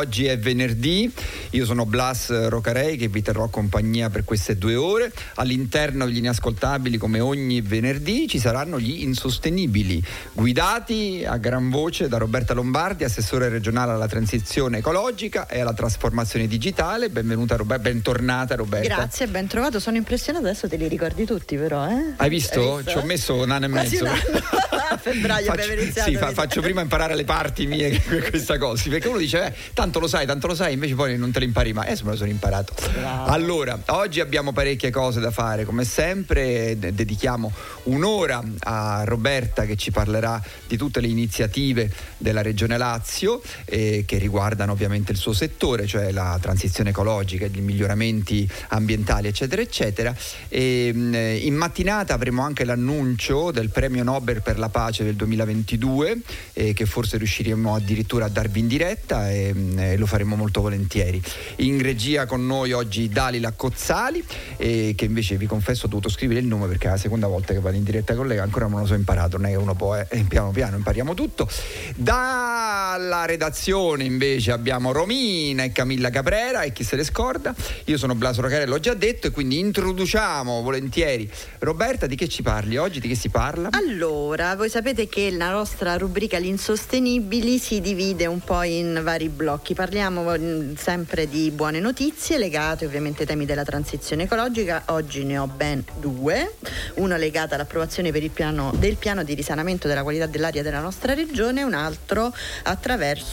Oggi è venerdì, io sono Blas Rocarei che vi terrò compagnia per queste due ore. All'interno degli inascoltabili, come ogni venerdì, ci saranno gli insostenibili, guidati a gran voce da Roberta Lombardi, assessore regionale alla transizione ecologica e alla trasformazione digitale. Benvenuta Roberta, bentornata Roberta. Grazie, ben trovato. Sono impressionata, adesso te li ricordi tutti però, eh? Hai visto? Hai visto? Ci ho messo un anno e mezzo. a febbraio faccio, abbiamo iniziato. Sì, fa, faccio prima imparare le parti mie questa cosa, perché uno dice, eh, tanto lo sai, tanto lo sai, invece poi non te lo impari mai. Adesso me lo sono imparato. Bravo. Allora, oggi abbiamo parecchie cose da fare, come sempre, dedichiamo un'ora a Roberta che ci parlerà di tutte le iniziative della Regione Lazio eh, che riguardano ovviamente il suo settore, cioè la transizione ecologica, i miglioramenti ambientali, eccetera, eccetera. E, mm, in mattinata avremo anche l'annuncio del premio Nobel per la pace del 2022, eh, che forse riusciremo addirittura a darvi in diretta e, mm, e lo faremo molto volentieri. In regia con noi oggi Dalila Cozzali, eh, che invece vi confesso ho dovuto scrivere il nome perché è la seconda volta che vado in diretta con lei, ancora non lo so imparato, non è che uno può, eh, piano piano impariamo tutto. Dalla redazione invece abbiamo Romina e Camilla Caprera e chi se le scorda. Io sono Blaso Rocarello, l'ho già detto e quindi introduciamo volentieri. Roberta, di che ci parli oggi? Di che si parla? Allora, voi sapete che la nostra rubrica Gli insostenibili si divide un po' in vari blocchi. Parliamo mm, sempre di buone notizie legate ovviamente ai temi della transizione ecologica. Oggi ne ho ben due. Una legata all'approvazione piano, del piano di risanamento della qualità dell'aria della nostra regione, un altro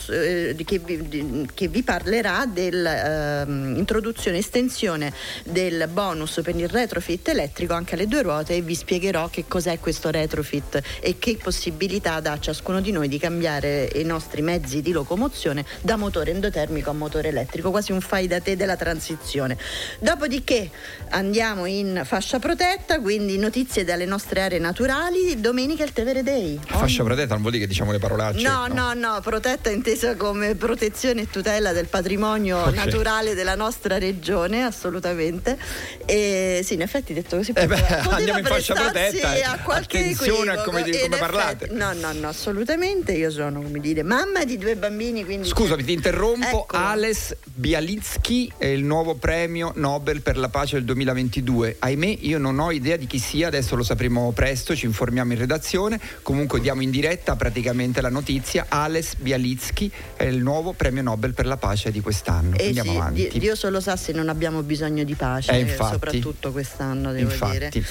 eh, che, vi, che, vi, parlerà dell'introduzione ehm, eh, estensione del bonus per il retrofit elettrico anche alle due ruote e vi spiegherò che cos'è questo retrofit e che possibilità dà a ciascuno di noi di cambiare i nostri mezzi di locomozione da motore endotermico a motore elettrico, quasi un fai da te della transizione. Dopodiché andiamo in fascia protetta, quindi notizie dalle nostre aree naturali, domenica il Tevere Day. Fascia protetta non vuol dire che diciamo le parolacce. No, no, no, no protetta intesa come protezione e tutela del patrimonio okay. naturale della nostra regione, assolutamente. E sì, in effetti detto così eh beh, andiamo in fascia protetta. A qualche Attenzione a come, come effetti, parlate. No, no, no, assolutamente. Io sono, come dire, mamma di due bambini, quindi Scusami, ti interrompo. Ecco. Ales Bialitsky è il nuovo premio Nobel per la pace del 2022. Ahimè, io non ho idea di chi sia, adesso lo sapremo presto, ci informiamo in redazione. Comunque diamo in diretta praticamente la notizia. Ales Bialitsky è il nuovo premio Nobel per la pace di quest'anno. Eh Andiamo sì, avanti. Dio solo sa se non abbiamo bisogno di pace, eh, infatti, soprattutto quest'anno, devo infatti. dire.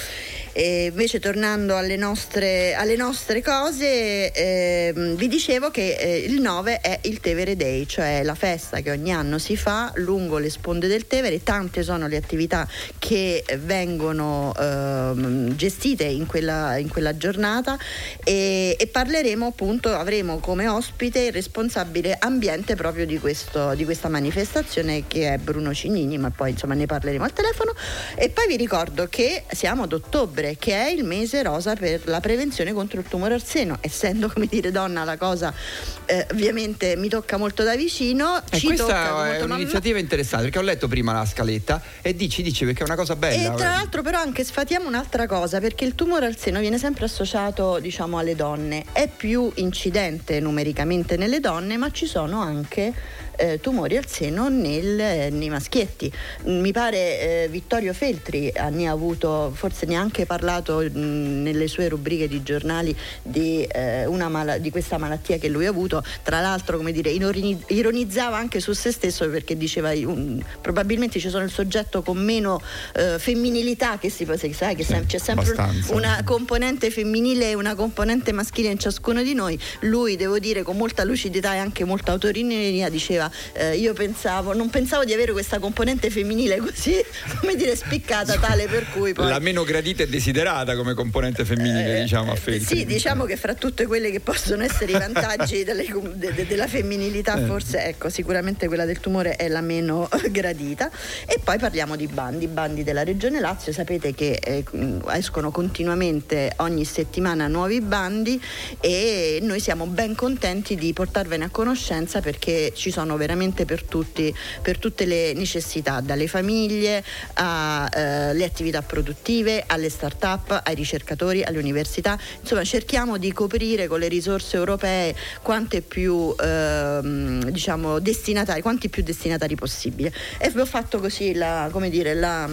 E invece tornando alle nostre, alle nostre cose, eh, vi dicevo che eh, il 9 è il Tevere Day, cioè la festa che ogni anno si fa lungo le sponde del Tevere. Tante sono le attività che vengono eh, gestite in quella, in quella giornata e, e, parleremo appunto, avremo come ospite il responsabile ambiente proprio di, questo, di questa manifestazione che è Bruno Cignini, ma poi insomma ne parleremo al telefono. E poi vi ricordo che siamo ad ottobre ottobre, che è il mese rosa per la prevenzione contro il tumore al seno. Essendo, come dire, donna, la cosa eh, ovviamente mi tocca molto da vicino. E ci questa è un'iniziativa interessante perché ho letto prima la scaletta e dici, dice perché è una cosa bella. E tra l'altro, però, anche sfatiamo un'altra cosa perché il tumore al seno viene sempre associato, diciamo, alle donne. È più incidente numericamente nelle donne, ma ci sono anche eh, tumori al seno nel, nei maschietti. Mi pare eh, Vittorio Feltri ne ha avuto, forse neanche parlato mh, nelle sue rubriche di giornali di, eh, mala- di, questa malattia che lui ha avuto. Tra l'altro, come dire, ironizzava anche su se stesso perché diceva um, probabilmente ci sono il soggetto con meno eh, femminilità che si sai che sì, c'è sempre abbastanza. una componente femminile e una componente maschile in ciascuno di noi. Lui, devo dire, con molta lucidità e anche molta autorineria diceva diceva eh, io pensavo, non pensavo di avere questa componente femminile così, come dire, spiccata tale per cui poi... La meno gradita e desiderata come componente femminile, eh, diciamo, a Feltri. Sì, diciamo che fra tutte quelle che possono essere i vantaggi delle, de, de, della femminilità, eh. forse ecco, sicuramente quella del tumore è la meno gradita. E poi parliamo di bandi, bandi della Regione Lazio, sapete che eh, escono continuamente ogni settimana nuovi bandi e noi siamo ben contenti di portarvene a conoscenza perché ci sono sono veramente per, tutti, per tutte le necessità, dalle famiglie alle eh, attività produttive, alle start-up, ai ricercatori, alle università. Insomma, cerchiamo di coprire con le risorse europee quante più ehm, diciamo, destinatari, quanti più destinatari possibile. E ho fatto così la, come dire, la,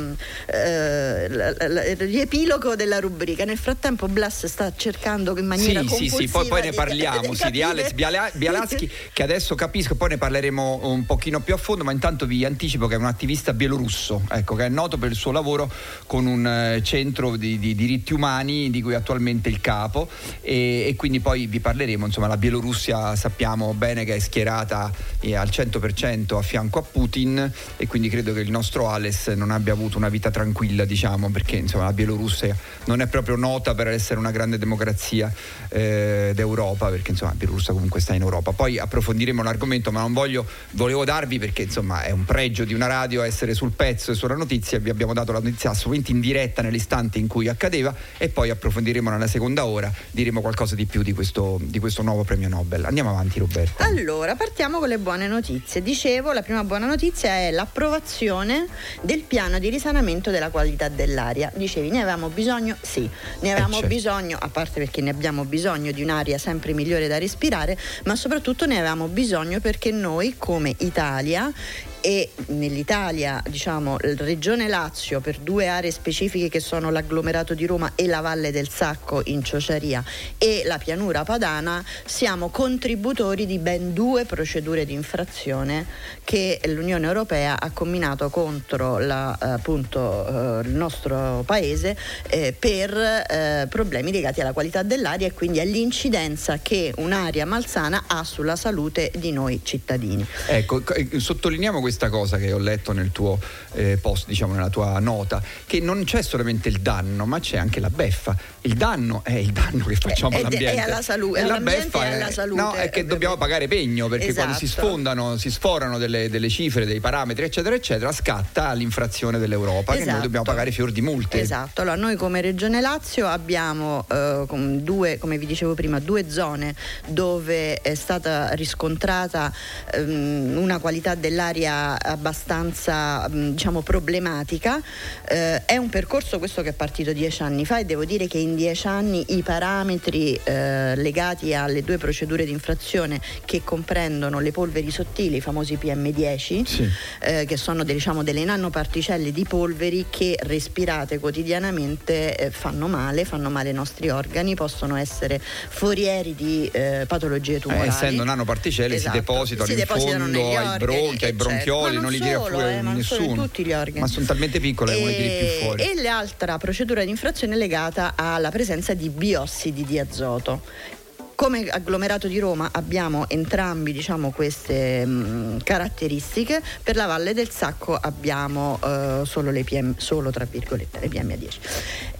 eh, la, il riepilogo della rubrica. Nel frattempo Blas sta cercando in maniera sì, sì, sì, poi, poi ne parliamo di, sì, di Alex Bialaschi che adesso capisco, poi ne parleremo un pochino più a fondo, ma intanto vi anticipo che è un attivista bielorusso, ecco, che è noto per il suo lavoro con un eh, centro di, di diritti umani di cui attualmente è il capo e, e, quindi poi vi parleremo, insomma la Bielorussia sappiamo bene che è schierata eh, al 100% a fianco a Putin e quindi credo che il nostro Alex non abbia avuto una vita tranquilla, diciamo, perché insomma la Bielorussia non è proprio nota per essere una grande democrazia eh, d'Europa, perché insomma la Bielorussia comunque sta in Europa. Poi approfondiremo l'argomento, ma non voglio, volevo darvi perché insomma è un pregio di una radio essere sul pezzo e sulla notizia, vi abbiamo dato la notizia assolutamente in diretta nell'istante in cui accadeva e poi approfondiremo nella seconda ora, diremo qualcosa di più di questo, di questo nuovo premio Nobel. Andiamo avanti Roberto. Allora, partiamo con le buone notizie. Dicevo, la prima buona notizia è l'approvazione del piano di risanamento della qualità dell'aria. Dicevi, ne avevamo bisogno? Sì, ne avevamo eh certo. bisogno, a parte perché ne abbiamo bisogno di un'aria sempre migliore da respirare, ma soprattutto ne avevamo bisogno perché noi come Italia e nell'Italia, diciamo, Regione Lazio per due aree specifiche che sono l'agglomerato di Roma e la Valle del Sacco in Ciociaria e la pianura padana, siamo contributori di ben due procedure di infrazione che l'Unione Europea ha combinato contro la, appunto, eh, il nostro paese eh, per eh, problemi legati alla qualità dell'aria e quindi all'incidenza che un'aria malsana ha sulla salute di noi cittadini. Ecco, sottolineiamo questo questa cosa che ho letto nel tuo eh, post, diciamo nella tua nota, che non c'è solamente il danno, ma c'è anche la beffa. Il danno è il danno che facciamo all'ambiente. È alla salute. E la beffa è, alla salute. No, è che è dobbiamo pagare pegno perché esatto. quando si esatto. sfondano, si sforano delle, delle, cifre, dei parametri, eccetera, eccetera, scatta l'infrazione dell'Europa esatto. che noi esatto. dobbiamo pagare fior di multe. Esatto. Allora, noi come Regione Lazio abbiamo eh, due, come vi dicevo prima, due zone dove è stata riscontrata ehm, una qualità dell'aria abbastanza diciamo, problematica. Eh, è un percorso questo che è partito dieci anni fa e devo dire che in dieci anni i parametri eh, legati alle due procedure di infrazione che comprendono le polveri sottili, i famosi PM10, sì. eh, che sono diciamo, delle nanoparticelle di polveri che respirate quotidianamente eh, fanno male, fanno male ai nostri organi, possono essere forieri di eh, patologie tumorali. Eh, essendo nanoparticelle esatto. si depositano si in depositano fondo ai bronchi, ai bronchioli bronchioli, non, non, li tira fuori eh, nessuno. organi. Ma sono talmente piccole che non li tiri più fuori. E l'altra procedura di infrazione è legata alla presenza di biossidi di azoto come agglomerato di Roma abbiamo entrambi diciamo, queste mh, caratteristiche, per la Valle del Sacco abbiamo uh, solo le PM, solo tra virgolette le PM10.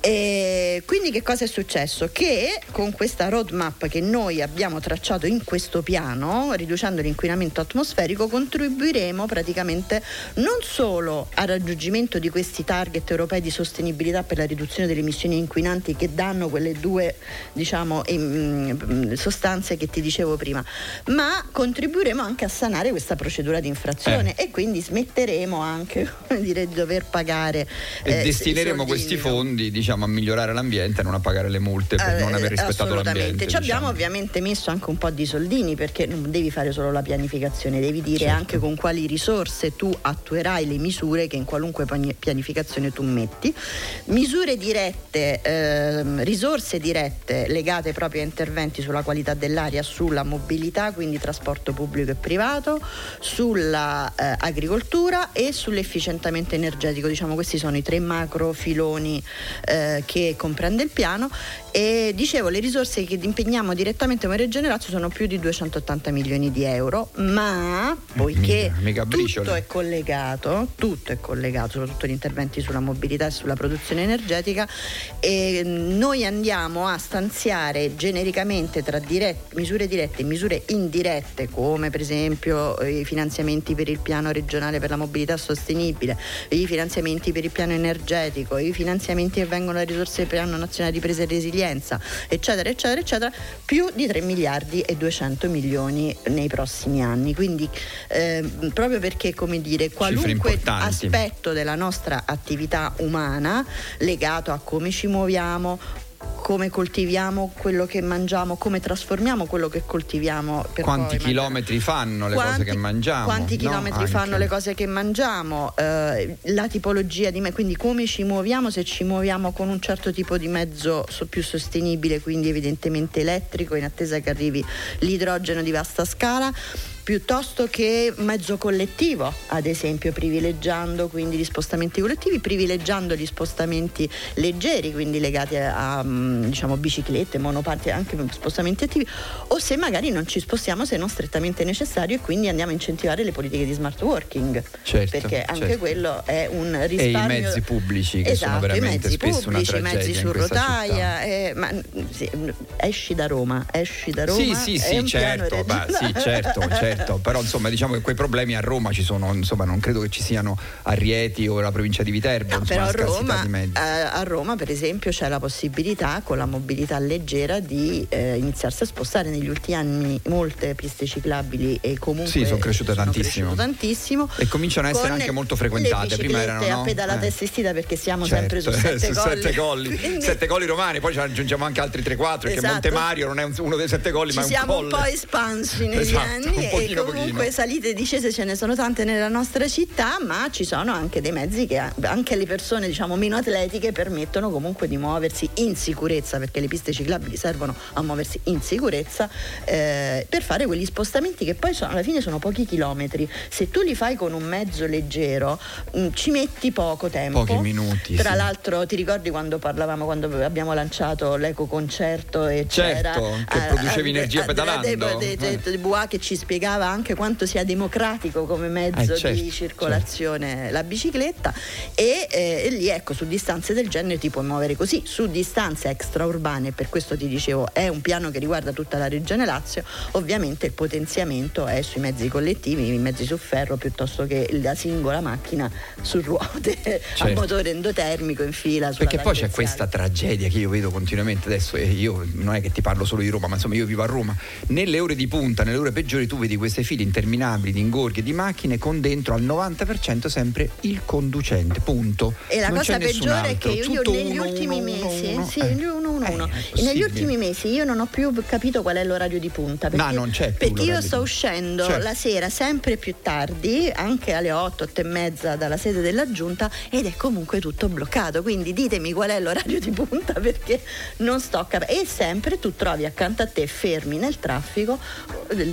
E quindi che cosa è successo? Che con questa roadmap che noi abbiamo tracciato in questo piano, riducendo l'inquinamento atmosferico, contribuiremo praticamente non solo al raggiungimento di questi target europei di sostenibilità per la riduzione delle emissioni inquinanti che danno quelle due diciamo, in, sostanze che ti dicevo prima, ma contribuiremo anche a sanare questa procedura di infrazione eh. e quindi smetteremo anche dire, di dover pagare. E eh, destineremo questi fondi diciamo, a migliorare l'ambiente e non a pagare le multe per eh, non aver rispettato l'ambiente. Ci abbiamo diciamo. ovviamente messo anche un po' di soldini perché non devi fare solo la pianificazione, devi dire certo. anche con quali risorse tu attuerai le misure che in qualunque pianificazione tu metti. Misure dirette, ehm, risorse dirette legate proprio a interventi sulla qualità dell'aria, sulla mobilità, quindi trasporto pubblico e privato, sulla eh, e sull'efficientamento energetico. Diciamo questi sono i tre macro filoni eh, che comprende il piano e dicevo le risorse che impegniamo direttamente come Regione Lazio sono più di 280 milioni di euro, ma poiché mica, mica tutto è collegato, tutto è collegato, soprattutto gli interventi sulla mobilità e sulla produzione energetica, e noi andiamo a stanziare genericamente tra dirette, misure dirette e misure indirette, come per esempio eh, i finanziamenti per il piano regionale per la mobilità sostenibile, i finanziamenti per il piano energetico, i finanziamenti che vengono da risorse del piano nazionale di presa e resilienza accoglienza, eccetera, eccetera, eccetera, più di 3 miliardi e 200 milioni nei prossimi anni. Quindi eh, proprio perché, come dire, qualunque aspetto della nostra attività umana legato a come ci muoviamo, come coltiviamo quello che mangiamo, come trasformiamo quello che coltiviamo. quanti chilometri fanno le quanti, cose che mangiamo? Quanti no? chilometri Anche. fanno le cose che mangiamo? Eh, la tipologia di me, quindi come ci muoviamo, se ci muoviamo con un certo tipo di mezzo più sostenibile, quindi evidentemente elettrico, in attesa che arrivi l'idrogeno di vasta scala piuttosto che mezzo collettivo, ad esempio privilegiando quindi gli spostamenti collettivi, privilegiando gli spostamenti leggeri, quindi legati a, a mm, diciamo, biciclette, monoparti, anche spostamenti attivi, o se magari non ci spostiamo se non strettamente necessario e quindi andiamo a incentivare le politiche di smart working, certo, perché anche certo. quello è un risparmio. E i mezzi pubblici che esatto, sono veramente spesso pubblici, una tragedia i mezzi su rotaia, eh, ma, sì, esci da Roma, esci da Roma. Sì, sì, sì, certo, ma, sì, certo, certo certo, però insomma diciamo che quei problemi a Roma ci sono, insomma non credo che ci siano a Rieti o la provincia di Viterbo, no, insomma, però a Roma, a, eh, a Roma, per esempio c'è la possibilità con la mobilità leggera di eh, iniziarsi a spostare negli ultimi anni molte piste ciclabili e comunque sì, sono cresciute sono tantissimo. tantissimo e cominciano a essere anche molto frequentate prima erano no? a pedalata eh. assistita perché siamo certo, sempre su sette, su colli. sette colli Quindi... sette colli romani poi ci aggiungiamo anche altri 3-4 esatto. perché Monte Mario non è uno dei sette colli ci ma è un siamo colle. un po' espansi negli esatto, anni e comunque pochino. salite e discese ce ne sono tante nella nostra città, ma ci sono anche dei mezzi che anche le persone diciamo meno atletiche permettono comunque di muoversi in sicurezza, perché le piste ciclabili servono a muoversi in sicurezza eh, per fare quegli spostamenti che poi sono, alla fine sono pochi chilometri. Se tu li fai con un mezzo leggero mh, mm, ci metti poco tempo. Pochi minuti. Tra sì. l'altro ti ricordi quando parlavamo, quando abbiamo lanciato l'eco concerto e certo, c'era che producevi energia pedalando. De, de, de, de, che ci spiegava anche quanto sia democratico come mezzo eh, certo, di circolazione certo. la bicicletta e, eh, e, lì ecco su distanze del genere ti puoi muovere così, su distanze extraurbane, per questo ti dicevo è un piano che riguarda tutta la regione Lazio, ovviamente il potenziamento è sui mezzi collettivi, i mezzi su ferro piuttosto che la singola macchina su ruote certo. a motore endotermico in fila. Perché poi c'è questa tragedia che io vedo continuamente adesso e io non è che ti parlo solo di Roma, ma insomma io vivo a Roma, nelle ore di punta, nelle ore peggiori tu vedi queste file interminabili di ingorghi di macchine con dentro al 90% sempre il conducente, punto. E la non cosa peggiore è che io, io negli uno, ultimi uno, mesi, uno, sì, eh. Eh, negli ultimi mesi io non ho più capito qual è l'orario di punta. Perché, Ma non c'è più Perché io sto uscendo certo. la sera sempre più tardi, anche alle 8, 8 e mezza dalla sede della giunta ed è comunque tutto bloccato. Quindi ditemi qual è l'orario di punta perché non sto capendo. E sempre tu trovi accanto a te fermi nel traffico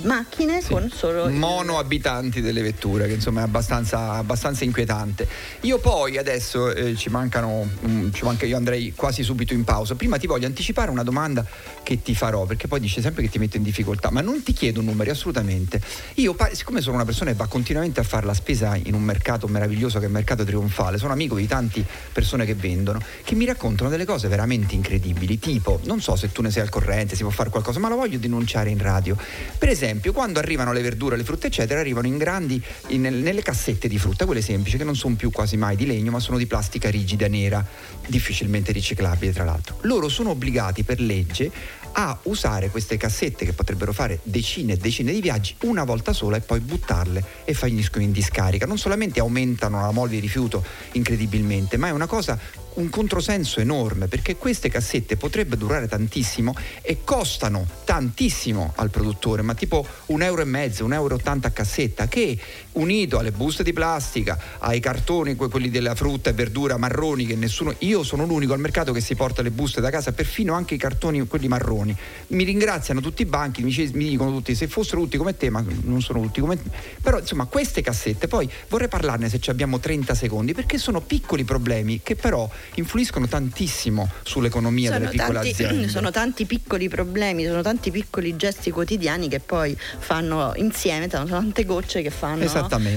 macchine sì. con solo mono abitanti delle vetture che insomma è abbastanza, abbastanza inquietante. Io poi adesso eh, ci mancano um, ci manca, io andrei quasi subito in pausa. Prima ti voglio anticipare una domanda che ti farò perché poi dice sempre che ti metto in difficoltà ma non ti chiedo numeri assolutamente. Io siccome sono una persona che va continuamente a fare la spesa in un mercato meraviglioso che è il mercato trionfale sono amico di tante persone che vendono che mi raccontano delle cose veramente incredibili tipo non so se tu ne sei al corrente si può fare qualcosa ma lo voglio denunciare in radio. Per esempio quando arrivano le verdure le frutta eccetera arrivano in grandi in, nelle cassette di frutta, quelle semplici che non sono più quasi mai di legno ma sono di plastica rigida nera, difficilmente riciclabile tra l'altro. Loro sono obbligati per legge a usare queste cassette che potrebbero fare decine e decine di viaggi una volta sola e poi buttarle e finiscono in discarica. Non solamente aumentano la mole di rifiuto incredibilmente, ma è una cosa un controsenso enorme perché queste cassette potrebbero durare tantissimo e costano tantissimo al produttore, ma tipo un euro e mezzo, un euro e ottanta a cassetta, che unito alle buste di plastica, ai cartoni, quelli della frutta e verdura marroni, che nessuno. Io sono l'unico al mercato che si porta le buste da casa, perfino anche i cartoni, quelli marroni. Mi ringraziano tutti i banchi, mi, dicono tutti se fossero tutti come te, ma non sono tutti come te. Però insomma queste cassette, poi vorrei parlarne se abbiamo 30 secondi, perché sono piccoli problemi che però influiscono tantissimo sull'economia sono delle piccole tanti, aziende. Sono tanti piccoli problemi, sono tanti piccoli gesti quotidiani che poi fanno insieme, sono tante gocce che fanno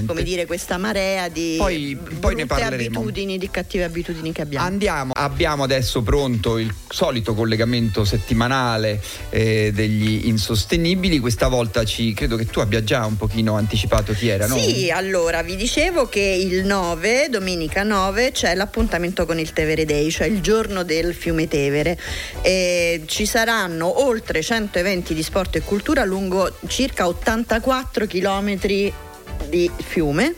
come dire, questa marea di poi, poi ne abitudini, di cattive abitudini che abbiamo. Andiamo, abbiamo adesso pronto il solito collegamento settimanale eh, degli insostenibili, questa volta ci, credo che tu abbia già un pochino anticipato chi era, no? Sì, allora vi dicevo che il 9, domenica 9, c'è l'appuntamento con il Tevere Day, cioè il giorno del fiume Tevere. E ci saranno oltre 100 eventi di sport e cultura lungo circa 84 chilometri di fiume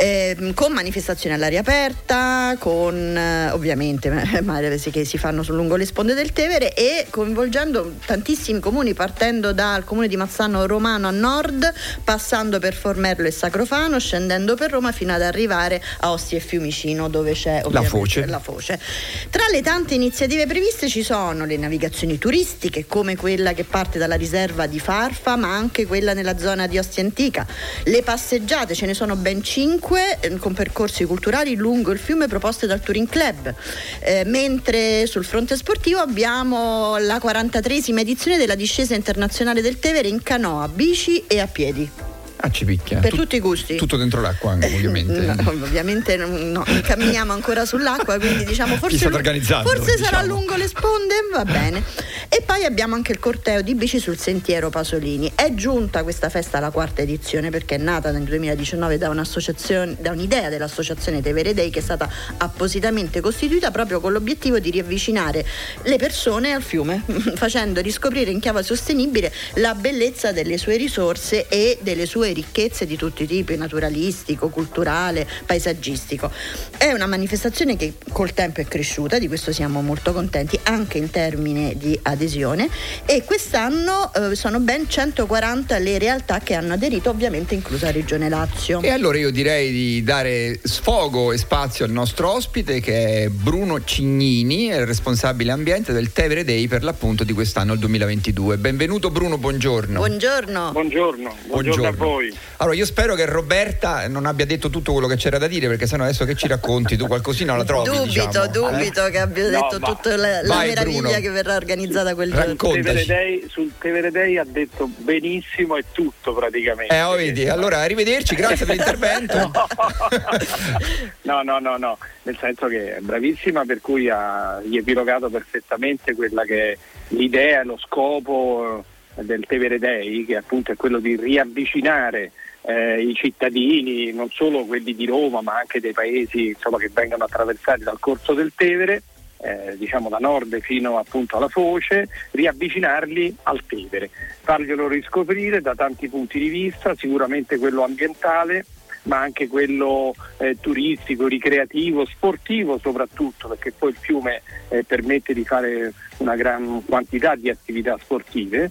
eh, con manifestazioni all'aria aperta, con eh, ovviamente che si fanno lungo le sponde del Tevere e coinvolgendo tantissimi comuni partendo dal comune di Mazzano Romano a nord, passando per Formerlo e Sacrofano, scendendo per Roma fino ad arrivare a Ostia e Fiumicino dove c'è la foce. la foce. Tra le tante iniziative previste ci sono le navigazioni turistiche come quella che parte dalla riserva di Farfa ma anche quella nella zona di Ostia Antica, le passeggiate, ce ne sono ben cinque 5 eh, con percorsi culturali lungo il fiume proposte dal Touring Club, eh, mentre sul fronte sportivo abbiamo la 43esima edizione della discesa internazionale del Tevere in canoa, bici e a piedi. Ah, ci picchia. Per Tut- tutti i gusti. Tutto dentro l'acqua, anche, ovviamente. no, ovviamente no, camminiamo ancora sull'acqua, quindi diciamo forse, forse diciamo. sarà lungo le sponde, va bene. E poi abbiamo anche il corteo di bici sul sentiero Pasolini. È giunta questa festa alla quarta edizione perché è nata nel 2019 da, da un'idea dell'associazione Tevere Day che è stata appositamente costituita proprio con l'obiettivo di riavvicinare le persone al fiume, facendo riscoprire in chiave sostenibile la bellezza delle sue risorse e delle sue ricchezze di tutti i tipi, naturalistico, culturale, paesaggistico. È una manifestazione che col tempo è cresciuta, di questo siamo molto contenti, anche in termini di adesione e quest'anno eh, sono ben 140 le realtà che hanno aderito, ovviamente inclusa Regione Lazio. E allora io direi di dare sfogo e spazio al nostro ospite che è Bruno Cignini, il responsabile ambiente del Tevere Day per l'appunto di quest'anno, il 2022. Benvenuto Bruno, buongiorno. Buongiorno. Buongiorno, buongiorno, buongiorno. a voi voi. Allora, io spero che Roberta non abbia detto tutto quello che c'era da dire, perché sennò adesso che ci racconti tu qualcosina la trovi. Dubito, diciamo. dubito eh? che abbia detto no, tutta la, la meraviglia Bruno. che verrà organizzata quel giorno. Tevere sul Tevere Day ha detto benissimo e tutto praticamente. Eh, oh, vedi. Allora, arrivederci, grazie per l'intervento. no, no, no, no, nel senso che è bravissima, per cui ha riepilogato perfettamente quella che è l'idea, lo scopo del Tevere Day, che appunto è quello di riavvicinare eh, i cittadini, non solo quelli di Roma, ma anche dei paesi insomma, che vengono attraversati dal corso del Tevere, eh, diciamo da nord fino appunto alla foce, riavvicinarli al Tevere, farglielo riscoprire da tanti punti di vista, sicuramente quello ambientale, ma anche quello eh, turistico, ricreativo, sportivo soprattutto, perché poi il fiume eh, permette di fare una gran quantità di attività sportive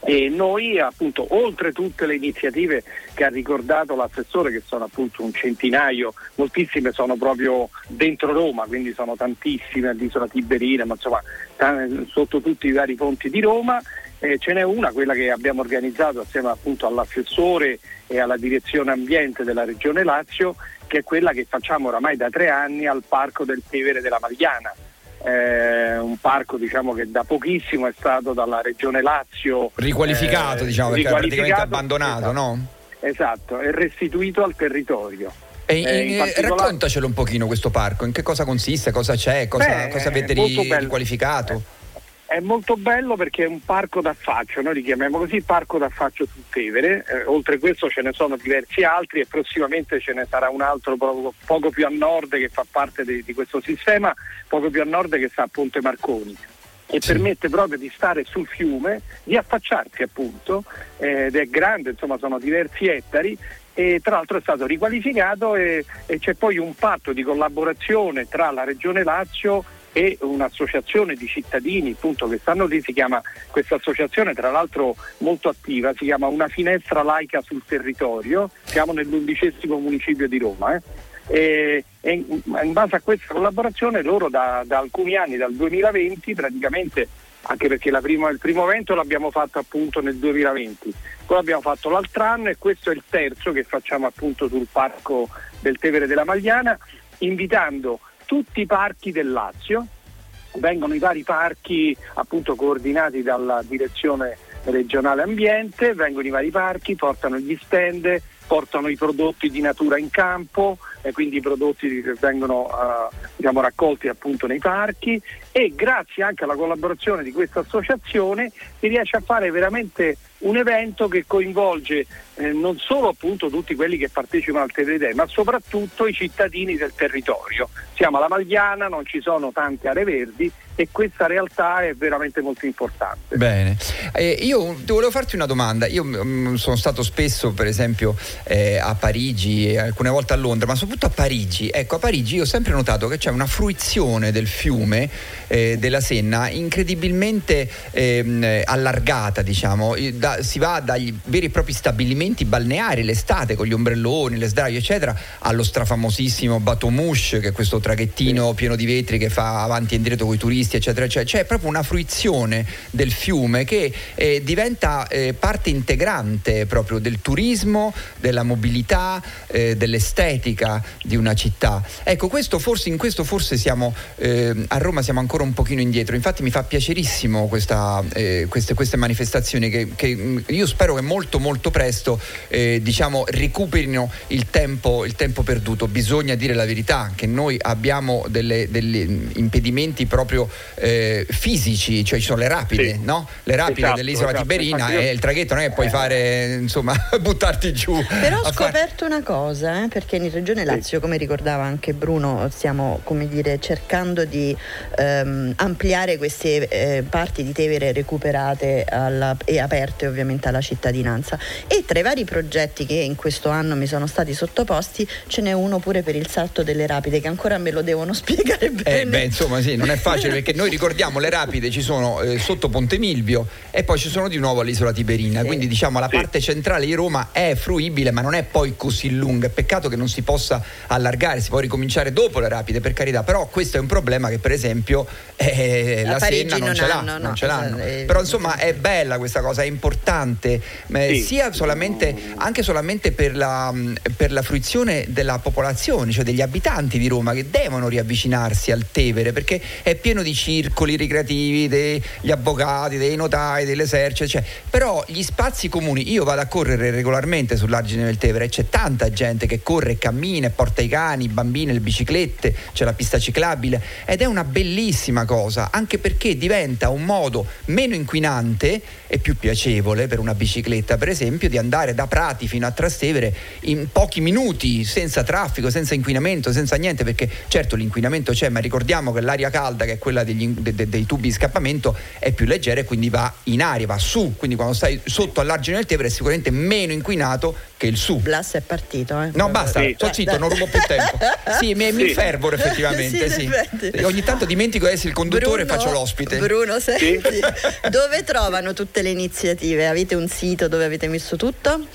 e noi appunto oltre tutte le iniziative che ha ricordato l'assessore che sono appunto un centinaio, moltissime sono proprio dentro Roma, quindi sono tantissime all'isola Tiberina, ma insomma sotto tutti i vari ponti di Roma, eh, ce n'è una, quella che abbiamo organizzato assieme appunto all'assessore e alla direzione ambiente della regione Lazio, che è quella che facciamo oramai da tre anni al Parco del Tevere della Magliana eh, un parco diciamo, che da pochissimo è stato dalla regione Lazio riqualificato, eh, diciamo, perché era praticamente abbandonato, esatto, no? Esatto, e restituito al territorio. E in, eh, in. Raccontacelo un pochino questo parco, in che cosa consiste, cosa c'è, cosa, Beh, cosa avete riqualificato? È molto bello perché è un parco d'affaccio, noi li chiamiamo così parco d'affaccio sul Tevere, eh, oltre a questo ce ne sono diversi altri e prossimamente ce ne sarà un altro poco, poco più a nord che fa parte di, di, questo sistema, poco più a nord che sta a Ponte Marconi e sì. permette proprio di stare sul fiume, di affacciarsi appunto, eh, ed è grande, insomma sono diversi ettari e tra l'altro è stato riqualificato e, e c'è poi un patto di collaborazione tra la Regione Lazio e un'associazione di cittadini appunto, che stanno lì, si chiama questa associazione tra l'altro molto attiva, si chiama Una finestra laica sul territorio, siamo nell'undicesimo municipio di Roma. Eh? E, in, base a questa collaborazione loro da, da, alcuni anni, dal 2020 praticamente, anche perché prima, il primo evento l'abbiamo fatto appunto nel 2020, poi l'abbiamo fatto l'altro anno e questo è il terzo che facciamo appunto sul parco del Tevere della Magliana, invitando tutti i parchi del Lazio, vengono i vari parchi appunto coordinati dalla direzione regionale ambiente, vengono i vari parchi, portano gli stand, portano i prodotti di natura in campo, e quindi i prodotti che vengono uh, diciamo, raccolti appunto nei parchi e grazie anche alla collaborazione di questa associazione si riesce a fare veramente un evento che coinvolge eh, non solo appunto tutti quelli che partecipano al Day, ma soprattutto i cittadini del territorio. Siamo alla Magliana, non ci sono tante aree verdi e questa realtà è veramente molto importante. Bene, eh, io volevo farti una domanda, io mh, mm, sono stato spesso per esempio eh, a Parigi e alcune volte a Londra, ma soprattutto a Parigi, ecco a Parigi io ho sempre notato che c'è una fruizione del fiume eh, della Senna incredibilmente ehm, allargata, diciamo, da, si va dagli veri e propri stabilimenti balneari l'estate con gli ombrelloni, le sdraio eccetera, allo strafamosissimo Bateau Mouche che è questo traghettino pieno di vetri che fa avanti e indietro con i turisti eccetera, eccetera. C'è proprio una fruizione del fiume che eh, diventa eh, parte integrante proprio del turismo, della mobilità, eh, di una città. Ecco, questo forse, in questo forse siamo eh, a Roma siamo ancora un pochino indietro. Infatti mi fa piacerissimo questa, eh, queste, queste, manifestazioni che, che, mm, io spero che molto molto presto eh, diciamo, recuperino il tempo, il tempo perduto. Bisogna dire la verità che noi abbiamo delle, degli impedimenti proprio eh, fisici, cioè ci sono le rapide, sì. no? Le rapide esatto, dell'isola esatto. Tiberina io... e il traghetto non è che puoi eh. fare, insomma, buttarti giù. Però ho scoperto fare... una cosa, eh, perché in Regione Lazio, come ricordava anche Bruno, stiamo, come dire, cercando di ehm, ampliare queste eh, parti di Tevere recuperate alla, e aperte ovviamente alla cittadinanza. E tra i vari progetti che in questo anno mi sono stati sottoposti, ce n'è uno pure per il salto delle rapide, che ancora me lo devono spiegare eh, bene. Eh, beh, insomma, sì, non è facile perché noi ricordiamo le rapide ci sono eh, sotto Ponte Milvio e poi ci sono di nuovo all'isola Tiberina, sì. quindi diciamo la sì. parte centrale di Roma è fruibile ma non è poi così lunga, peccato che non si possa allargare, si può ricominciare dopo le rapide per carità, però questo è un problema che per esempio eh, la, la Senna non, non, ce l'ha, hanno, non no, ce l'hanno. Esatto, però insomma è bella questa cosa, è importante, eh, sì. sia solamente, anche solamente per la, per la fruizione della popolazione, cioè degli abitanti di Roma che devono riavvicinarsi al Tevere perché è pieno di circoli ricreativi degli avvocati, dei notai, dell'esercito, cioè. però gli spazi comuni, io vado a correre regolarmente sull'argine del Tevere e c'è tanta gente che corre e cammina e porta i cani, i bambini, le biciclette, c'è la pista ciclabile. Ed è una bellissima cosa, anche perché diventa un modo meno inquinante e più piacevole per una bicicletta, per esempio, di andare da Prati fino a Trastevere in pochi minuti, senza traffico, senza inquinamento, senza niente, perché certo l'inquinamento c'è, ma ricordiamo che l'aria calda, che è quella degli, de, de, dei tubi di scappamento è più leggera e quindi va in aria, va su, quindi quando stai sotto all'argine del Tevere è sicuramente meno inquinato che il su. Blas è partito, eh? No, basta, sì. sto zitto, non rubo più tempo. Sì, mi, sì. mi fervoro effettivamente, sì, sì. Ogni tanto dimentico di essere il conduttore Bruno, e faccio l'ospite. Bruno, senti, dove trovano tutte le iniziative? Avete un sito dove avete messo tutto?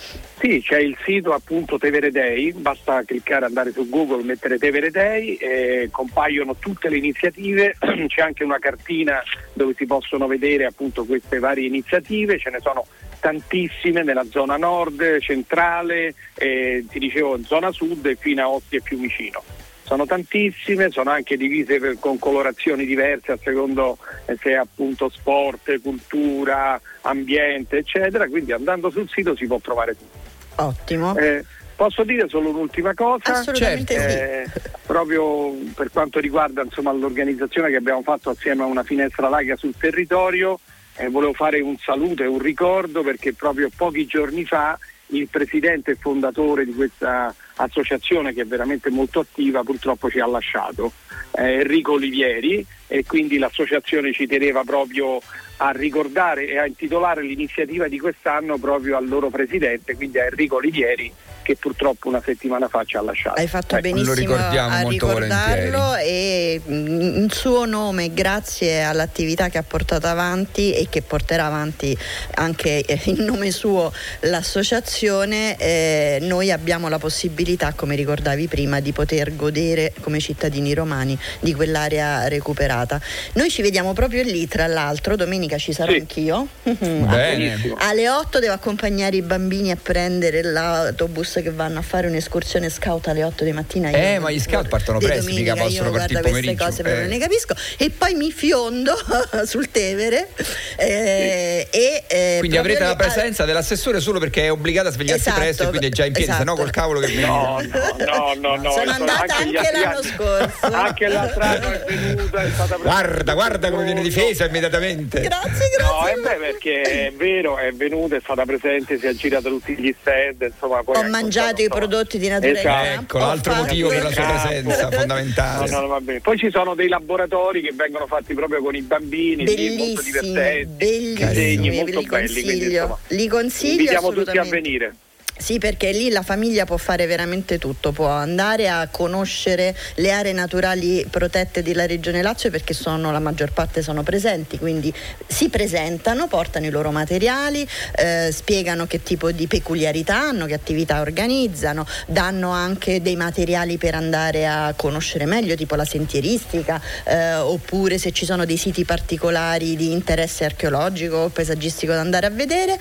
Sì, c'è il sito appunto Tevere Day, basta cliccare, andare su Google, mettere Tevere Day, e compaiono tutte le iniziative, c'è anche una cartina dove si possono vedere appunto queste varie iniziative, ce ne sono tantissime nella zona nord, centrale, eh, ti dicevo zona sud fino a Ostia e Fiumicino. Sono tantissime, sono anche divise per, con colorazioni diverse a secondo eh, se è appunto sport, cultura, ambiente, eccetera, quindi andando sul sito si può trovare tutto. Ottimo. Eh, posso dire solo un'ultima cosa? Assolutamente certo. sì. proprio per quanto riguarda insomma, l'organizzazione che abbiamo fatto assieme a una finestra laga sul territorio, eh, volevo fare un saluto e un ricordo perché proprio pochi giorni fa il presidente e fondatore di questa associazione che è veramente molto attiva purtroppo ci ha lasciato, eh, Enrico Olivieri e quindi l'associazione ci teneva proprio a ricordare e a intitolare l'iniziativa di quest'anno proprio al loro presidente, quindi a Enrico Olivieri che purtroppo una settimana fa ci ha lasciato. Hai fatto ecco, benissimo a ricordarlo e in suo nome grazie all'attività che ha portato avanti e che porterà avanti anche in nome suo l'associazione, eh, noi abbiamo la possibilità, come ricordavi prima, di poter godere come cittadini romani di quell'area recuperata. Noi ci vediamo proprio lì, tra l'altro, domenica ci sarò sì. anch'io. Bene. Alle 8 devo accompagnare i bambini a prendere l'autobus che vanno a fare un'escursione scout alle 8 di mattina. Eh, ma gli scout partono presto, mica possono partire il pomeriggio. Queste cose eh. non ne capisco. E poi mi fiondo sul Tevere. Eh, e, eh, quindi avrete la presenza dell'assessore solo perché è obbligata a svegliarsi esatto, presto e quindi è già in piedi, esatto. se no col cavolo che mi No, no, no, no. Sono andata anche, anche l'anno scorso. Anche l'altro anno è venuta, è stata Guarda, guarda come viene difesa immediatamente. grazie, grazie. No, è beh, perché è vero, è venuta, è stata presente, si è girata tutti gli stand, insomma, poi Ho mangiato i prodotti di natura Esatto. Ecco, l'altro motivo per la sua presenza fondamentale. No, no, va bene. Poi ci sono dei laboratori che vengono fatti proprio con i bambini, lì, molto Bellissimi, divertenti, bellissimi, disegni li molto belli. Quindi, consiglio. insomma, Li consiglio invitiamo tutti a venire. Sì, perché lì la famiglia può fare veramente tutto, può andare a conoscere le aree naturali protette della Regione Lazio perché sono, la maggior parte sono presenti, quindi si presentano, portano i loro materiali, eh, spiegano che tipo di peculiarità hanno, che attività organizzano, danno anche dei materiali per andare a conoscere meglio, tipo la sentieristica, eh, oppure se ci sono dei siti particolari di interesse archeologico o paesaggistico da andare a vedere.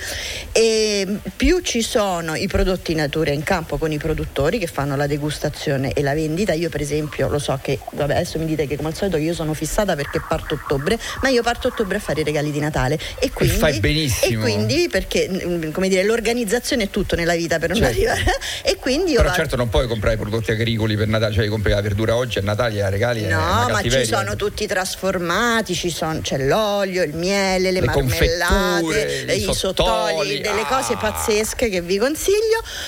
E più ci sono i prodotti in natura in campo con i produttori che fanno la degustazione e la vendita. Io per esempio lo so che, vabbè adesso mi dite che come al solito io sono fissata perché parto ottobre, ma io parto ottobre a fare i regali di Natale e quindi, fai benissimo. E quindi perché mm, come dire l'organizzazione è tutto nella vita per non Certo. arrivare e quindi io Però vado- certo non puoi comprare prodotti agricoli per Natale, cioè compri la verdura oggi a Natale la regali. No, ma ci sono tutti trasformati, ci sono- c'è l'olio, il miele, le, Le marmellate, i i sottoli, sottoli, delle ah. cose pazzesche che vi consiglio.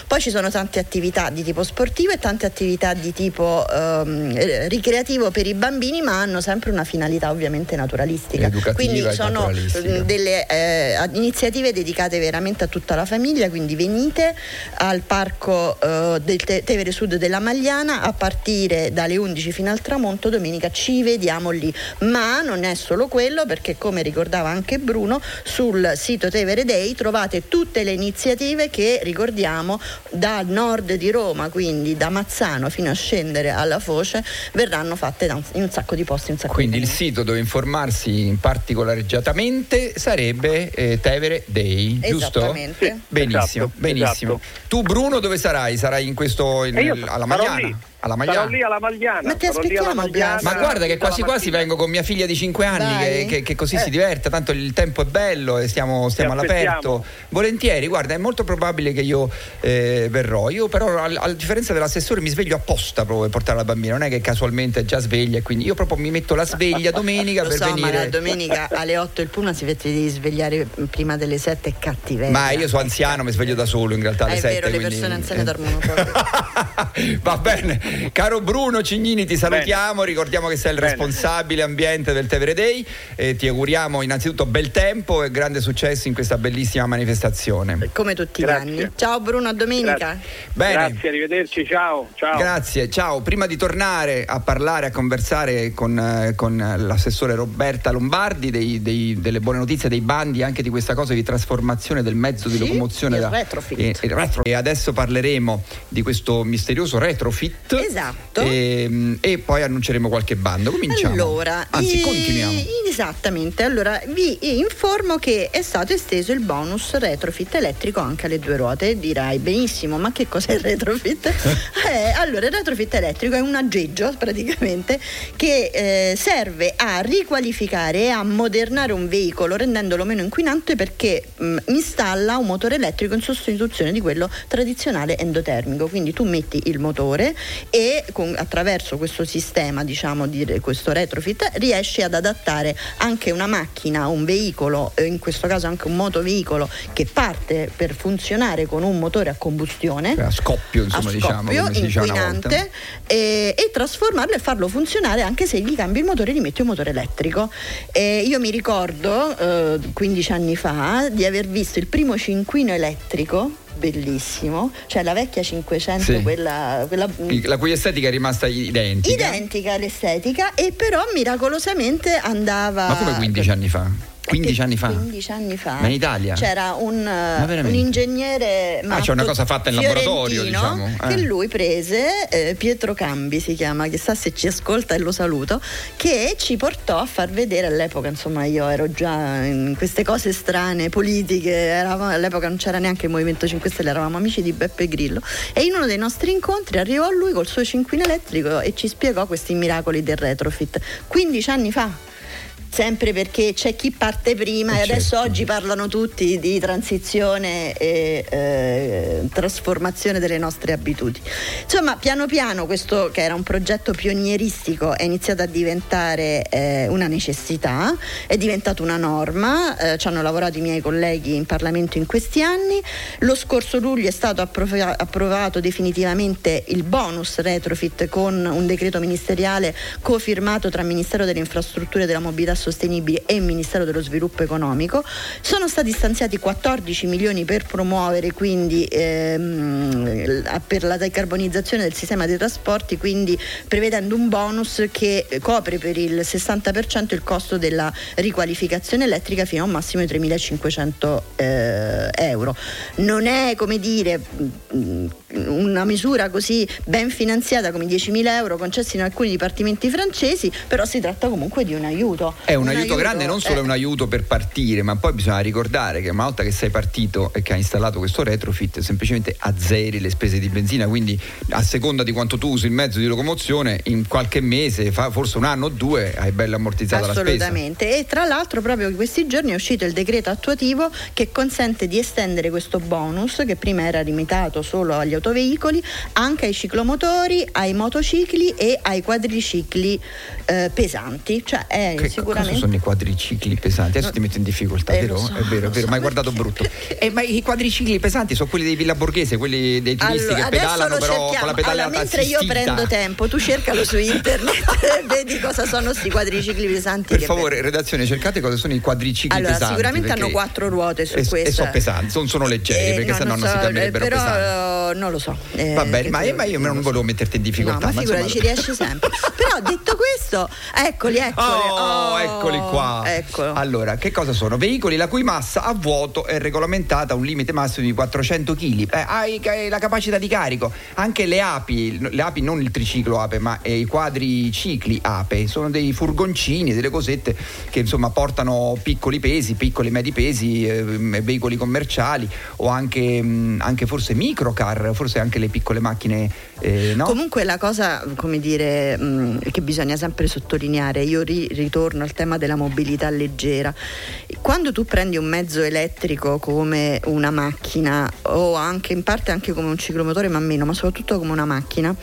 Poi ci sono tante attività di tipo sportivo e tante attività di tipo ehm, eh, ricreativo per i bambini, ma hanno sempre una finalità ovviamente naturalistica. Educativa Quindi sono mm, delle eh, iniziative dedicate veramente a tutta la famiglia, quindi venite al parco eh, del Te- Tevere Sud della Magliana a partire dalle 11 fino al tramonto, domenica ci vediamo lì. Ma non è solo quello perché come ricordava anche Bruno, sul sito Tevere Day trovate tutte le iniziative che ricordiamo dal nord di Roma, quindi da Mazzano fino a scendere alla Foce, verranno fatte in un sacco di posti, in un sacco Quindi di il sito dove informarsi in particolareggiatamente sarebbe eh, Tevere Day, giusto? Esattamente. Benissimo, Esatto, benissimo. esatto. Tu Bruno dove sarai? Sarai in questo in- E io alla Magliana? lì. Alla Sarò Magliana. lì alla Magliana. Ma ti aspettiamo, Magliana. Ma guarda che quasi quasi vengo con mia figlia di 5 anni che, che- che così Eh. si diverte, tanto il tempo è bello e stiamo, stiamo all'aperto. Volentieri, guarda, è molto probabile che io eh, verrò. Io però al- a differenza dell'assessore mi sveglio apposta proprio per portare la bambina, non è che casualmente è già sveglia e quindi io proprio mi metto la sveglia domenica Lo per so, ma venire. la domenica alle 8 il pullman si vede di svegliare prima delle 7 è cattiveria. Ma io sono anziano, mi sveglio da solo in realtà alle Ah, è 7. vero, le quindi- persone anziane dormono poco. Va bene, caro Bruno Cignini, ti salutiamo. Ricordiamo che sei il Bene. responsabile ambiente del Tevere Day. E ti auguriamo innanzitutto bel tempo e grande successo in questa bellissima manifestazione. Come tutti Grazie. gli anni. Ciao Bruno, a domenica. Grazie. Bene. Grazie, arrivederci, ciao. ciao. Grazie, ciao. Prima di tornare a parlare, a conversare con, eh, con l'assessore Roberta Lombardi dei- dei- delle buone notizie, dei bandi, anche di questa cosa di trasformazione del mezzo di Sì, locomozione. il da- retrofit. e- e retro- e adesso parleremo di questo misterioso retrofit. Esatto. E, e poi annunceremo qualche bando. Cominciamo. Allora, Anzi, i- continuiamo. Esattamente, allora vi informo che è stato esteso il bonus retrofit elettrico anche alle due ruote. E Dirai benissimo, ma che cos'è il retrofit? Eh, allora, il retrofit elettrico è un aggeggio praticamente che eh, serve a riqualificare e a modernare un veicolo rendendolo meno inquinante perché mh, installa un motore elettrico in sostituzione di quello tradizionale endotermico. Quindi tu metti il motore e con- attraverso questo sistema, diciamo, di questo retrofit, riesci ad adattare anche una macchina, un veicolo, eh, in questo caso anche un motoveicolo che parte per funzionare con un motore a combustione A scoppio, insomma, a diciamo, scoppio, volta. inquinante eh, e trasformarlo e farlo funzionare anche se gli cambi il motore e gli metti un motore elettrico. Eh, io mi ricordo eh, 15 anni fa di aver visto il primo cinquino elettrico bellissimo, cioè la vecchia 500, Sì. quella, quella La cui estetica è rimasta identica. identica all'estetica e però miracolosamente andava Ma come 15 anni fa? 15 anni fa? 15 anni fa. Ma in Italia? C'era un, veramente? un ingegnere. Ah, c'è una cosa fatta in laboratorio, diciamo, eh. Che lui prese, eh, Pietro Cambi si chiama, chissà se ci ascolta e lo saluto, che ci portò a far vedere all'epoca, insomma, io ero già in queste cose strane, politiche, eravamo- all'epoca non c'era neanche il Movimento 5 Stelle, eravamo amici di Beppe Grillo. E in uno dei nostri incontri arrivò lui col suo cinquino elettrico e ci spiegò questi miracoli del retrofit. 15 anni fa. Sempre perché c'è chi parte prima e, e adesso certo. oggi parlano tutti di transizione e eh, trasformazione delle nostre abitudini. Insomma, piano piano questo che era un progetto pionieristico è iniziato a diventare eh, una necessità, è diventato una norma, eh, ci hanno lavorato i miei colleghi in Parlamento in questi anni. Lo scorso luglio è stato approva- approvato definitivamente il bonus retrofit con un decreto ministeriale cofirmato tra Ministero delle Infrastrutture e della Mobilità Sostenibile e Ministero dello Sviluppo Economico. Sono stati stanziati 14 milioni per promuovere quindi ehm, per la decarbonizzazione del sistema dei trasporti, quindi prevedendo un bonus che copre per il 60% il costo della riqualificazione elettrica fino a un massimo di 3.500 eh, euro. Non è come dire una misura così ben finanziata come 10.000 euro concessi in alcuni dipartimenti francesi, però si tratta comunque di un aiuto. È un, un aiuto, aiuto, grande, non solo è un aiuto per partire, ma poi bisogna ricordare che una volta che sei partito e che hai installato questo retrofit, semplicemente azzeri le spese di benzina, quindi a seconda di quanto tu usi il mezzo di locomozione, in qualche mese, forse un anno o due, hai bello ammortizzata la spesa. Assolutamente, e tra l'altro proprio in questi giorni è uscito il decreto attuativo che consente di estendere questo bonus che prima era limitato solo agli autoveicoli anche ai ciclomotori, ai motocicli e ai quadricicli eh, pesanti. Cioè è che sicuramente... cosa sono i quadricicli pesanti? Adesso ti metto in difficoltà, eh, vero? So, è vero, è vero, ma hai guardato brutto. Eh, ma i quadricicli pesanti sono quelli dei Villa Borghese, quelli dei turisti allora, che pedalano però con la pedalata allora, mentre io prendo tempo, tu cercalo su internet e vedi cosa sono questi quadricicli pesanti. Per favore, redazione, cercate cosa sono i quadricicli allora, pesanti. Sicuramente hanno quattro ruote su e, questo. E sono pesanti, non sono leggeri, eh, perché no, sennò non, so, si chiamerebbero però, pesanti. non lo so. Eh, Va bene, ma, ma, io non volevo metterti in difficoltà. No, ma figurati, ci riesci sempre. però detto questo, eccoli, eccoli. Oh, oh eccoli qua. Eccolo. Allora, che cosa sono? Veicoli la cui massa a vuoto è regolamentata a un limite massimo di 400 kg. Eh, hai la capacità di carico. Anche le api, le api non il triciclo ape, ma eh, i quadricicli ape, sono dei furgoncini, delle cosette che insomma portano piccoli pesi, piccoli e medi pesi, eh, veicoli commerciali o anche, mh, mm, anche, forse microcar, forse anche le piccole macchine. Eh, no? Comunque la cosa, come dire, mh, che bisogna sempre sottolineare, io ri- ritorno al tema della mobilità leggera. Quando tu prendi un mezzo elettrico come una macchina o anche in parte anche come un ciclomotore, ma meno, ma soprattutto come una macchina,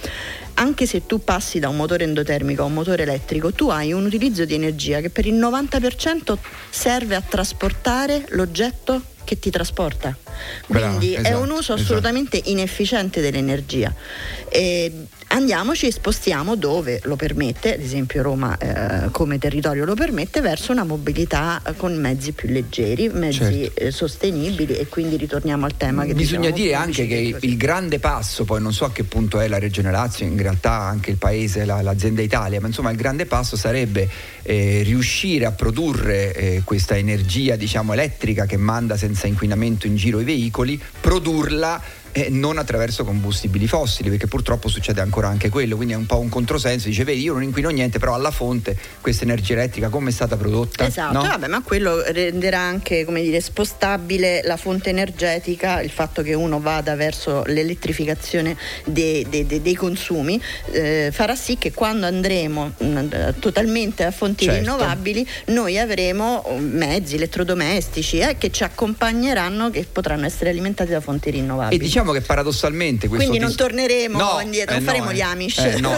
anche se tu passi da un motore endotermico a un motore elettrico, tu hai un utilizzo di energia che per il 90% serve a trasportare l'oggetto che ti trasporta. Quindi Bravo, esatto, è un esatto, uso assolutamente esatto. inefficiente dell'energia. E andiamoci e spostiamo dove lo permette, ad esempio Roma eh, come territorio lo permette, verso una mobilità con mezzi più leggeri, mezzi certo. eh, sostenibili e quindi ritorniamo al tema che bisogna dire anche che il grande passo, poi non so a che punto è la Regione Lazio, in realtà anche il paese, la, l'azienda Italia, ma insomma il grande passo sarebbe eh, riuscire a produrre eh, questa energia diciamo elettrica che manda senza inquinamento in giro i veicoli, produrla e non attraverso combustibili fossili, perché purtroppo succede ancora anche quello, quindi è un po' un controsenso, dice vedi io non inquino niente, però alla fonte questa energia elettrica come è stata prodotta? Esatto, no? vabbè, ma quello renderà anche come dire, spostabile la fonte energetica, il fatto che uno vada verso l'elettrificazione dei, dei, dei, dei consumi, eh, farà sì che quando andremo mh, mm, totalmente a fonti certo. rinnovabili noi avremo mezzi elettrodomestici eh, che ci accompagneranno, che potranno essere alimentati da fonti rinnovabili. E diciamo diciamo che paradossalmente questo quindi non torneremo no, indietro, non eh, faremo no, gli eh. Amish. Eh, no,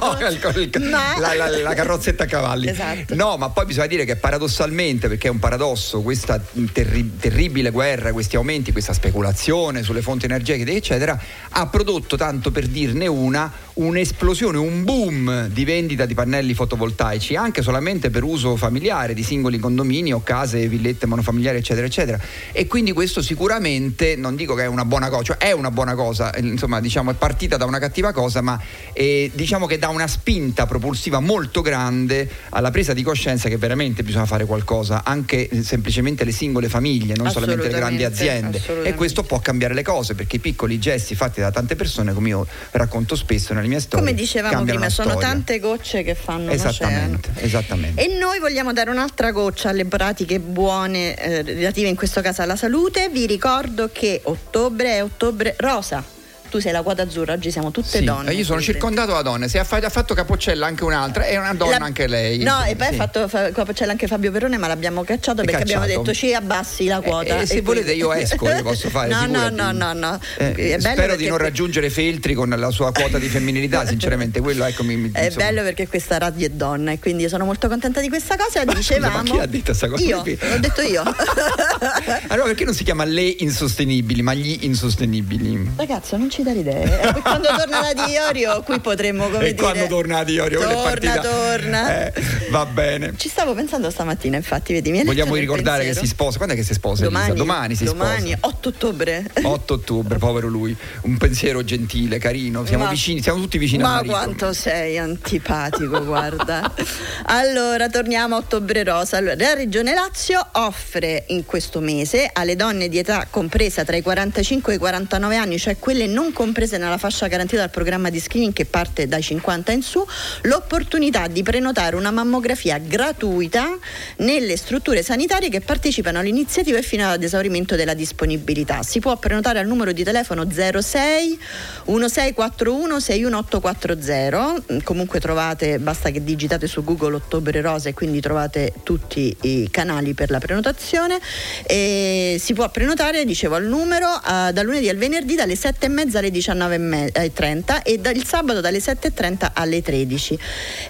no il, il, ma... la, la, la, carrozzetta a cavalli. Esatto. No, ma poi bisogna dire che paradossalmente, perché è un paradosso, questa terri- terribile guerra, questi aumenti, questa speculazione sulle fonti energetiche, eccetera, ha prodotto, tanto per dirne una, un'esplosione, un boom di vendita di pannelli fotovoltaici, anche solamente per uso familiare di singoli condomini o case, villette monofamiliari, eccetera, eccetera. E quindi questo sicuramente, non dico che è una buona cosa, cioè è una buona cosa, insomma, diciamo, è partita da una cattiva cosa, ma eh, diciamo che dà una spinta propulsiva molto grande alla presa di coscienza che veramente bisogna fare qualcosa, anche semplicemente le singole famiglie, non solamente le grandi aziende. E questo può cambiare le cose, perché i piccoli gesti fatti da tante persone, come io racconto spesso nelle mie storie, come dicevamo prima, sono tante gocce che fanno esattamente, esattamente. E noi vogliamo dare un'altra goccia alle pratiche buone eh, relative in questo caso alla salute. Vi ricordo che ottobre è ottobre rosa tu sei la quota azzurra, oggi siamo tutte sì, donne. Io sono circondato da donne, se ha, ha fatto Capocella anche un'altra, è una donna la, anche lei. No, e poi sì. ha fatto fa, Capocella anche Fabio Perone, ma l'abbiamo cacciato è perché cacciato. abbiamo detto ci abbassi la quota. Eh, se volete io esco, io posso fare. no, no, no, no, no, eh, spero di non raggiungere Feltri con la sua quota di femminilità, sinceramente quello ecco mi, È bello perché questa radio è donna e quindi sono molto contenta di questa cosa. Ma Dicevamo. Scusa, ma chi ha detto questa cosa? Io, l'ho detto io. allora perché non si chiama le insostenibili, ma gli insostenibili? Ragazzo, non ci dare idee. Quando torna la Diorio, qui potremmo come e dire. quando torna la Diorio, torna, torna. Eh, va bene. Ci stavo pensando stamattina, infatti, vedi, mi Vogliamo ricordare che si sposa. Quando è che si sposa? Domani, Elisa? Domani si domani, sposa. 8 ottobre. 8 ottobre, povero lui. Un pensiero gentile, carino. Siamo Ma- vicini, siamo tutti vicini Ma al marito. quanto sei antipatico, guarda. Allora, torniamo a Ottobre Rosa. Allora, la Regione Lazio offre in questo mese alle donne di età compresa tra i 45 e i 49 anni, cioè quelle non comprese nella fascia garantita dal programma di screening che parte dai 50 in su, l'opportunità di prenotare una mammografia gratuita nelle strutture sanitarie che partecipano all'iniziativa e fino ad esaurimento della disponibilità. Si può prenotare al numero di telefono 06 1641 61840. Mm, Comunque trovate, basta che digitate su Google Ottobre Rosa e quindi trovate tutti i canali per la prenotazione. E si può prenotare, dicevo, al numero eh, da lunedì al venerdì dalle 7.30 alle 19.30 e dal sabato dalle 7.30 alle 13.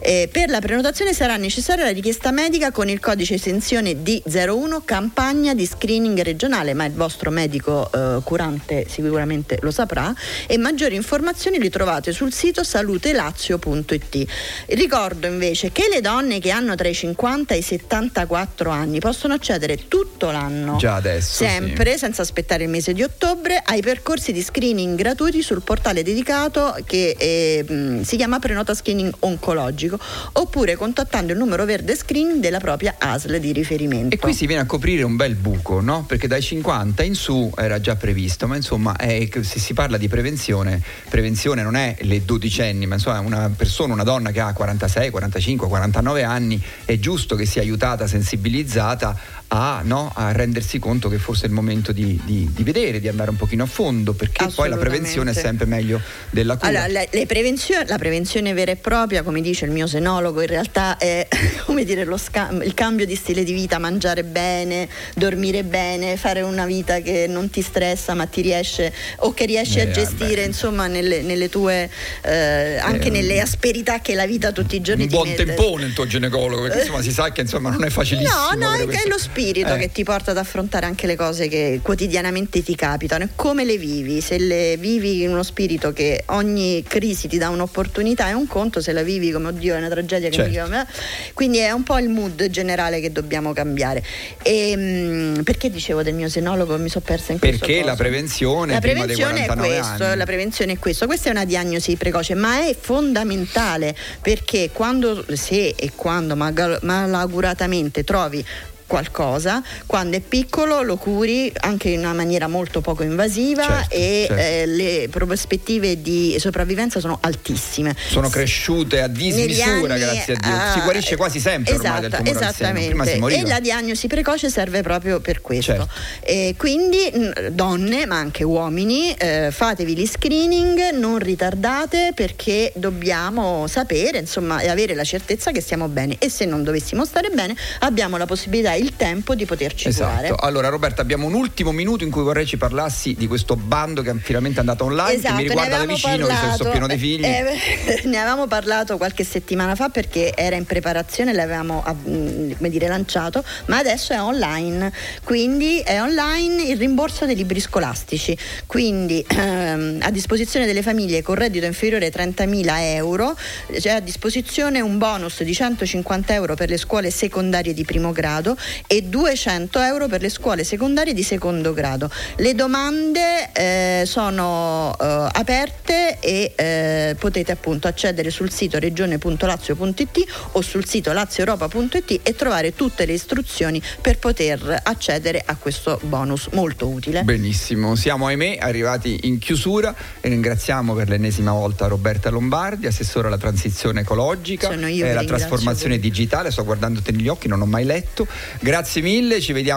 Eh, per la prenotazione sarà necessaria la richiesta medica con il codice esenzione D01 campagna di screening regionale, ma il vostro medico eh, curante sicuramente lo saprà e maggiori informazioni li trovate sul sito salutelazio.it. Ricordo invece che le donne che hanno tra i 50 e i 74 anni possono accedere tutto l'anno Già adesso. sì. sempre senza aspettare il mese di ottobre ai percorsi di screening gratuiti sul portale dedicato che eh, mh, si chiama prenota screening oncologico oppure contattando il numero verde screening della propria ASL di riferimento E qui si viene a coprire un bel buco, no? Perché dai 50 in su era già previsto, ma insomma è- se si parla di prevenzione, prevenzione non è le dodicenni, ma insomma una persona, una donna che ha 46, 45, 49 anni, è giusto che sia aiutata, sensibilizzata a, no, a rendersi conto che forse è il momento di, di- di vedere, di andare un pochino a fondo, perché poi la prevenzione è sempre meglio della cura. Allora, le- le prevenzio- la prevenzione vera e propria, come dice il mio senologo, in realtà è come dire, lo scam- il cambio di stile di vita, mangiare bene, dormire bene, fare una vita che non ti stressa ma ti riesce o che riesci Eh, a gestire vabbè. insomma nelle, nelle tue eh, anche Eh, nelle asperità che la vita tutti i giorni un ti buon mette. tempone il tuo ginecologo, perché insomma si sa che insomma non è facilissimo. No, no, è lo spirito Eh. che ti porta ad affrontare anche le cose che quotidianamente ti capitano e come le vivi. Se le vivi in uno spirito che ogni crisi ti dà un'opportunità è un conto, se la vivi come oddio è una tragedia che Certo. mi chiama. Quindi è un po' il mood generale che dobbiamo cambiare. E, mh, perché dicevo del mio senologo? Mi sono persa in questo Perché la prevenzione La prevenzione è 49 questo, anni. la prevenzione è questo. Questa è una diagnosi precoce, ma è fondamentale perché quando se e quando malauguratamente trovi qualcosa, quando è piccolo lo curi anche in una maniera molto poco invasiva Certo, e certo. eh, le prospettive di sopravvivenza sono altissime. sono cresciute a dismisura, grazie a Dio. ah, si guarisce quasi sempre ormai del esatto, si esattamente. E la diagnosi precoce serve proprio per questo. Certo. E quindi donne, ma anche uomini, eh, fatevi gli screening, non ritardate perché dobbiamo sapere, insomma, e avere la certezza che stiamo bene. E se non dovessimo stare bene, abbiamo la possibilità il tempo di poterci curare. Esatto. Allora Roberta, abbiamo un ultimo minuto in cui vorrei ci parlassi di questo bando che finalmente è andato online, Esatto, che mi riguarda da vicino, visto che sono pieno di figli. eh, ne avevamo parlato qualche settimana fa perché era in preparazione, l'avevamo ah, mh, come dire, lanciato, ma adesso è online. Quindi è online il rimborso dei libri scolastici. Quindi ehm, a disposizione delle famiglie con reddito inferiore ai 30.000 euro c'è a disposizione un bonus di 150 euro per le scuole secondarie di primo grado e 200 euro per le scuole secondarie di secondo grado. Le domande eh, sono eh, aperte e eh, potete appunto accedere sul sito regione.lazio.it o sul sito lazioeuropa.it e trovare tutte le istruzioni per poter accedere a questo bonus molto utile. Benissimo, siamo ahimè arrivati in chiusura e ringraziamo per l'ennesima volta Roberta Lombardi, assessore alla transizione ecologica e alla trasformazione voi. digitale, sto guardando te negli occhi, non ho mai letto. Grazie mille, ci vediamo